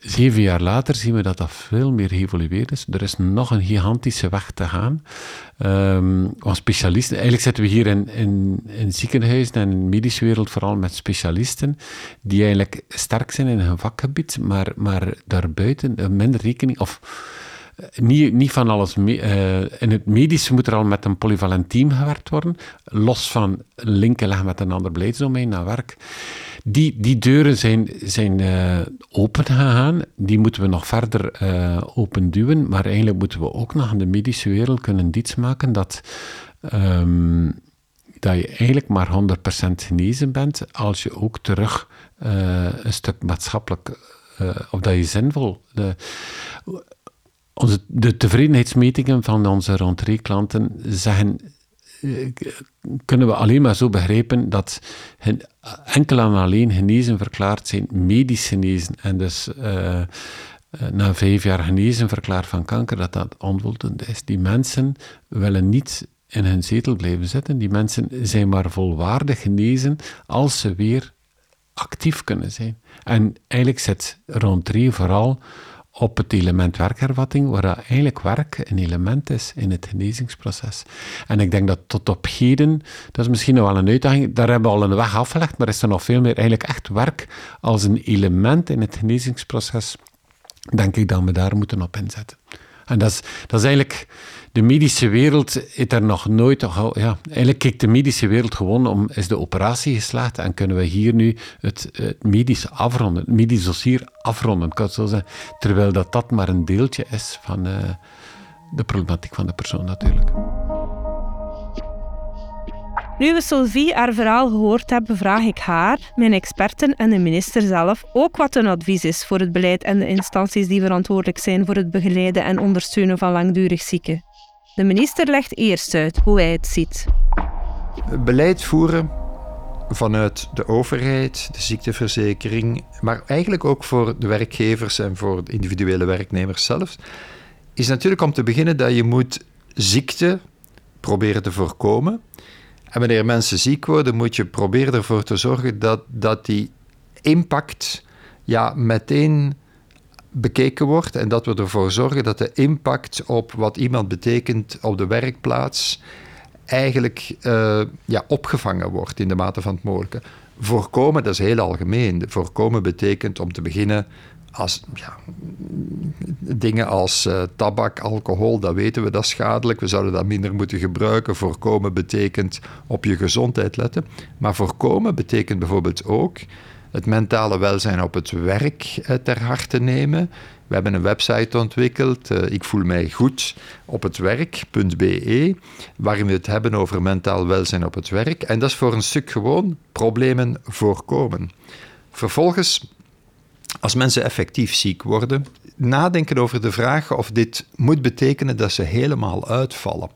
Zeven jaar later zien we dat dat veel meer geëvolueerd is. Er is nog een gigantische weg te gaan. Um, specialisten, eigenlijk zitten we hier in, in, in ziekenhuizen en in de medische wereld vooral met specialisten die eigenlijk sterk zijn in hun vakgebied, maar, maar daarbuiten minder rekening of eh, niet, niet van alles. uh, in het medische moet er al met een polyvalent team gewerkt worden, los van linken leggen met een ander beleidsdomein naar werk. Die, die deuren zijn, zijn uh, open gegaan. Die moeten we nog verder uh, open duwen. Maar eigenlijk moeten we ook nog in de medische wereld kunnen iets maken dat, um, dat je eigenlijk maar 100% genezen bent als je ook terug uh, een stuk maatschappelijk, of dat je zinvol. Onze, de tevredenheidsmetingen van onze rondreeklanten zeggen kunnen we alleen maar zo begrijpen dat enkel en alleen genezen verklaard zijn, medisch genezen. En dus uh, eh, na vijf jaar genezen verklaard van kanker, dat dat onvoldoende is. Die mensen willen niet in hun zetel blijven zitten. Die mensen zijn maar volwaardig genezen als ze weer actief kunnen zijn. En eigenlijk zit rond drie vooral op het element werkhervatting, waar eigenlijk werk een element is in het genezingsproces. En ik denk dat tot op heden, dat is misschien nog wel een uitdaging, daar hebben we al een weg afgelegd, maar is er nog veel meer eigenlijk echt werk als een element in het genezingsproces, denk ik dat we daar moeten op inzetten. En dat is, dat is eigenlijk de medische wereld is er nog nooit... Ja, eigenlijk kijkt de medische wereld gewoon om, is de operatie geslaagd en kunnen we hier nu het, het medisch afronden, het medisch dossier afronden, kan zo zeggen. Terwijl dat, dat maar een deeltje is van uh, de problematiek van de persoon natuurlijk. Nu we Sylvie haar verhaal gehoord hebben, vraag ik haar, mijn experten en de minister zelf ook wat een advies is voor het beleid en de instanties die verantwoordelijk zijn voor het begeleiden en ondersteunen van langdurig zieken. De minister legt eerst uit hoe hij het ziet. Beleid voeren vanuit de overheid, de ziekteverzekering, maar eigenlijk ook voor de werkgevers en voor de individuele werknemers zelf, is natuurlijk om te beginnen dat je moet ziekte proberen te voorkomen. En wanneer mensen ziek worden, moet je proberen ervoor te zorgen dat, dat die impact ja, meteen bekeken wordt en dat we ervoor zorgen dat de impact op wat iemand betekent op de werkplaats eigenlijk uh, ja, opgevangen wordt in de mate van het mogelijke. Voorkomen, dat is heel algemeen. Voorkomen betekent om te beginnen als, ja, dingen als uh, tabak, alcohol, dat weten we, dat is schadelijk. We zouden dat minder moeten gebruiken. Voorkomen betekent op je gezondheid letten. Maar voorkomen betekent bijvoorbeeld ook het mentale welzijn op het werk eh, ter harte nemen. We hebben een website ontwikkeld, uh, ik voel mij goed op het werk.be, waarin we het hebben over mentaal welzijn op het werk. En dat is voor een stuk gewoon problemen voorkomen. Vervolgens, als mensen effectief ziek worden, nadenken over de vraag of dit moet betekenen dat ze helemaal uitvallen.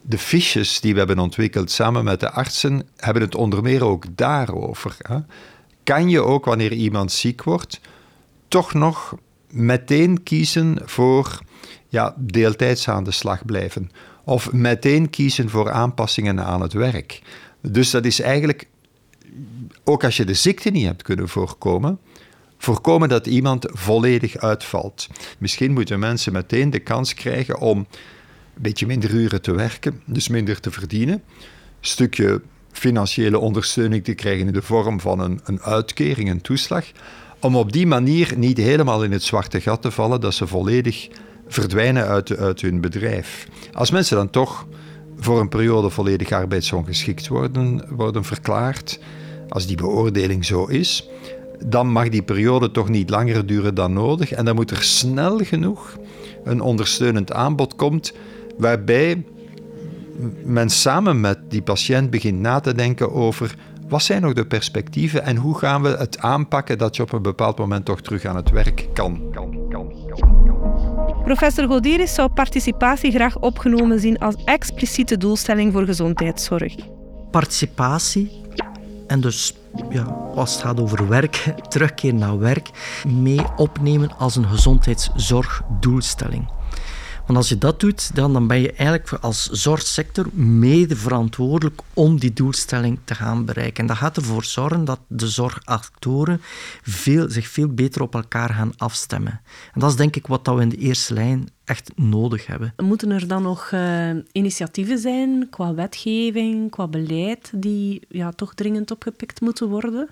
De fiches die we hebben ontwikkeld samen met de artsen hebben het onder meer ook daarover. Hè kan je ook wanneer iemand ziek wordt, toch nog meteen kiezen voor ja, deeltijds aan de slag blijven. Of meteen kiezen voor aanpassingen aan het werk. Dus dat is eigenlijk, ook als je de ziekte niet hebt kunnen voorkomen, voorkomen dat iemand volledig uitvalt. Misschien moeten mensen meteen de kans krijgen om een beetje minder uren te werken, dus minder te verdienen. Stukje financiële ondersteuning te krijgen in de vorm van een, een uitkering, een toeslag. Om op die manier niet helemaal in het zwarte gat te vallen, dat ze volledig verdwijnen uit, uit hun bedrijf. Als mensen dan toch voor een periode volledig arbeidsongeschikt worden, worden verklaard, als die beoordeling zo is, dan mag die periode toch niet langer duren dan nodig. En dan moet er snel genoeg een ondersteunend aanbod komt, waarbij men samen met die patiënt begint na te denken over wat zijn nog de perspectieven en hoe gaan we het aanpakken dat je op een bepaald moment toch terug aan het werk kan. kan, kan, kan. Professor Godiris zou participatie graag opgenomen zien als expliciete doelstelling voor gezondheidszorg. Participatie en dus ja, als het gaat over werk, terugkeer naar werk, mee opnemen als een gezondheidszorgdoelstelling. Want als je dat doet, dan, dan ben je eigenlijk als zorgsector mede verantwoordelijk om die doelstelling te gaan bereiken. En dat gaat ervoor zorgen dat de zorgactoren veel, zich veel beter op elkaar gaan afstemmen. En dat is denk ik wat we in de eerste lijn echt nodig hebben. Moeten er dan nog uh, initiatieven zijn qua wetgeving, qua beleid, die ja, toch dringend opgepikt moeten worden?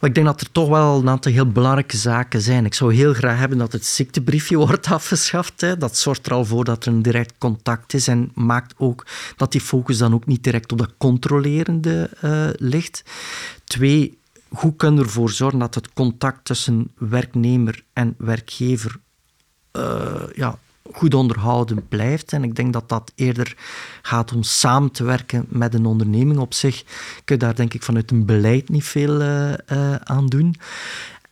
Ik denk dat er toch wel een aantal heel belangrijke zaken zijn. Ik zou heel graag hebben dat het ziektebriefje wordt afgeschaft. Hè. Dat zorgt er al voor dat er een direct contact is en maakt ook dat die focus dan ook niet direct op dat controlerende uh, ligt. Twee, hoe kunnen we ervoor zorgen dat het contact tussen werknemer en werkgever uh, ja, goed onderhouden blijft. En ik denk dat dat eerder gaat om samen te werken met een onderneming op zich. Kun je daar denk ik vanuit een beleid niet veel uh, aan doen.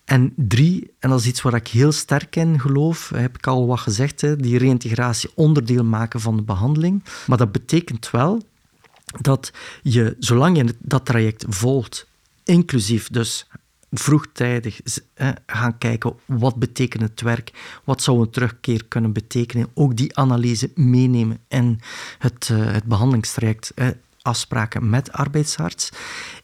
En drie, en dat is iets waar ik heel sterk in geloof, heb ik al wat gezegd, hè, die reïntegratie onderdeel maken van de behandeling. Maar dat betekent wel dat je, zolang je dat traject volgt, inclusief dus vroegtijdig gaan kijken wat betekent het werk, wat zou een terugkeer kunnen betekenen, ook die analyse meenemen in het, uh, het behandelingstraject, afspraken met arbeidsarts,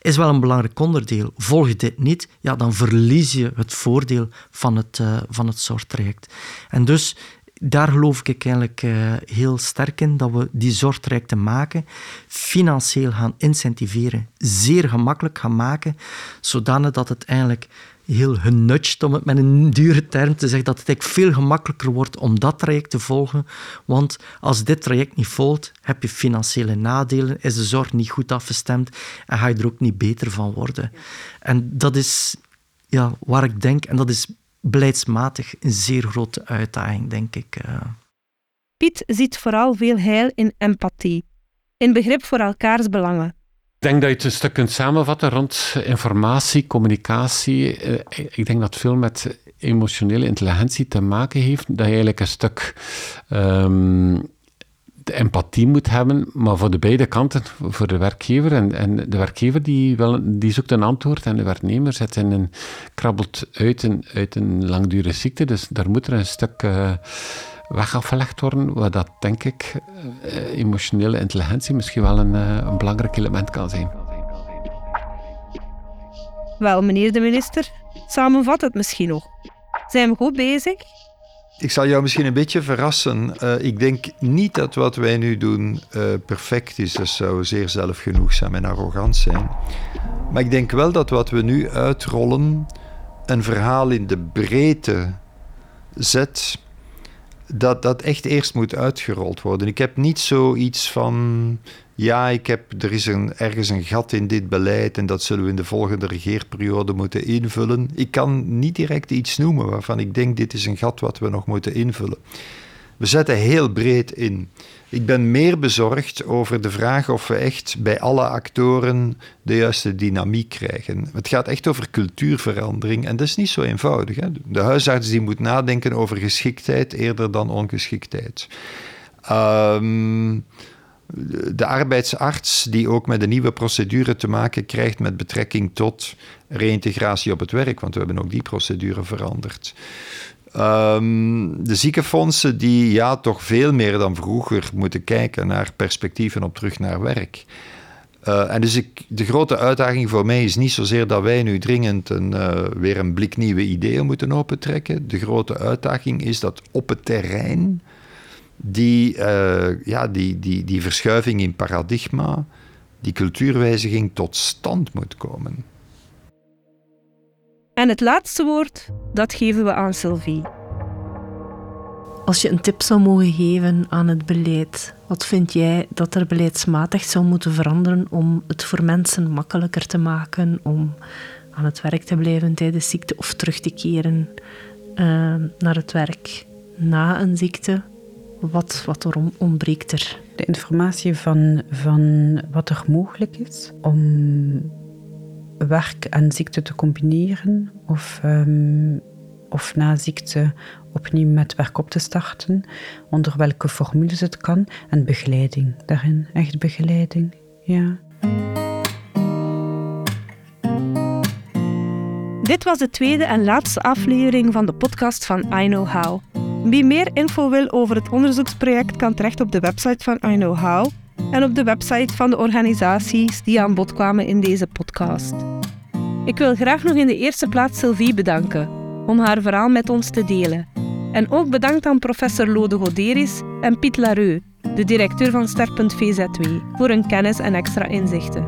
is wel een belangrijk onderdeel. Volg dit niet, ja, dan verlies je het voordeel van het, uh, van het zorgtraject. En dus daar geloof ik eigenlijk uh, heel sterk in dat we die zorgtrajecten maken, financieel gaan incentiveren, zeer gemakkelijk gaan maken, zodanig dat het eigenlijk heel genudged, om het met een dure term te zeggen, dat het veel gemakkelijker wordt om dat traject te volgen. Want als dit traject niet volgt, heb je financiële nadelen, is de zorg niet goed afgestemd en ga je er ook niet beter van worden. En dat is ja, waar ik denk, en dat is beleidsmatig een zeer grote uitdaging, denk ik. Eh. Piet ziet vooral veel heil in empathie, in begrip voor elkaars belangen. Ik denk dat je het een stuk kunt samenvatten rond informatie, communicatie. Eh, ik denk dat veel met emotionele intelligentie te maken heeft. Dat je eigenlijk een stuk um, de empathie moet hebben, maar voor de beide kanten, voor de werkgever. En, en de werkgever die, wel, die zoekt een antwoord en de werknemer zet in een, krabbelt uit een, uit een langdurige ziekte. Dus daar moet er een stuk... Uh, weg worden, waar dat denk ik uh, emotionele intelligentie misschien wel een, uh, een belangrijk element kan zijn. Wel, meneer de minister, samenvat het misschien nog. Zijn we goed bezig? Ik zal jou misschien een beetje verrassen. Uh, ik denk niet dat wat wij nu doen perfect is. Dat zou zeer zelfgenoegzaam en arrogant zijn. Maar ik denk wel dat wat we nu uitrollen een verhaal in de breedte zet dat dat echt eerst moet uitgerold worden. Ik heb niet zoiets van. Ja, ik heb, er is een, ergens een gat in dit beleid en dat zullen we in de volgende regeerperiode moeten invullen. Ik kan niet direct iets noemen waarvan ik denk: dit is een gat wat we nog moeten invullen. We zetten heel breed in. Ik ben meer bezorgd over de vraag of we echt bij alle actoren de juiste dynamiek krijgen. Het gaat echt over cultuurverandering en dat is niet zo eenvoudig. Hè? De huisarts die moet nadenken over geschiktheid eerder dan ongeschiktheid. Um, de arbeidsarts die ook met een nieuwe procedure te maken krijgt met betrekking tot reïntegratie op het werk, want we hebben ook die procedure veranderd. Um, de ziekenfondsen die ja, toch veel meer dan vroeger moeten kijken naar perspectieven op terug naar werk. Uh, en dus ik, de grote uitdaging voor mij is niet zozeer dat wij nu dringend een, uh, weer een blik nieuwe ideeën moeten opentrekken. De grote uitdaging is dat op het terrein die, uh, ja, die, die, die verschuiving in paradigma, die cultuurwijziging tot stand moet komen. En het laatste woord, dat geven we aan Sylvie. Als je een tip zou mogen geven aan het beleid, wat vind jij dat er beleidsmatig zou moeten veranderen om het voor mensen makkelijker te maken om aan het werk te blijven tijdens ziekte of terug te keren uh, naar het werk na een ziekte? Wat, wat er ontbreekt er? De informatie van, van wat er mogelijk is om werk en ziekte te combineren of, um, of na ziekte opnieuw met werk op te starten, onder welke formules het kan en begeleiding daarin, echt begeleiding, ja. Dit was de tweede en laatste aflevering van de podcast van I Know How. Wie meer info wil over het onderzoeksproject kan terecht op de website van I Know How en op de website van de organisaties die aan bod kwamen in deze podcast. Ik wil graag nog in de eerste plaats Sylvie bedanken om haar verhaal met ons te delen. En ook bedankt aan professor Lode Goderis en Piet Lareux, de directeur van Ster.VZW, voor hun kennis en extra inzichten.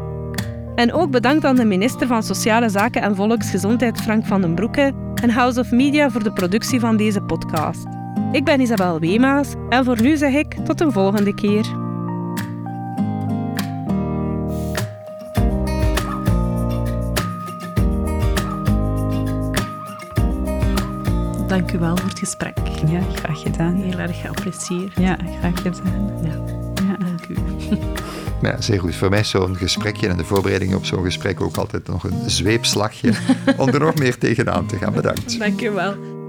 En ook bedankt aan de minister van Sociale Zaken en Volksgezondheid Frank van den Broeke en House of Media voor de productie van deze podcast. Ik ben Isabel Wemaas en voor nu zeg ik tot een volgende keer. Dank u wel voor het gesprek. Ja, graag gedaan. Heel erg geapprecieerd. Ja, graag gedaan. Ja, ja. dank u. Ja, zeer goed. Voor mij is zo'n gesprekje en de voorbereiding op zo'n gesprek ook altijd nog een zweepslagje om er nog meer tegenaan te gaan. Bedankt. Dank u wel.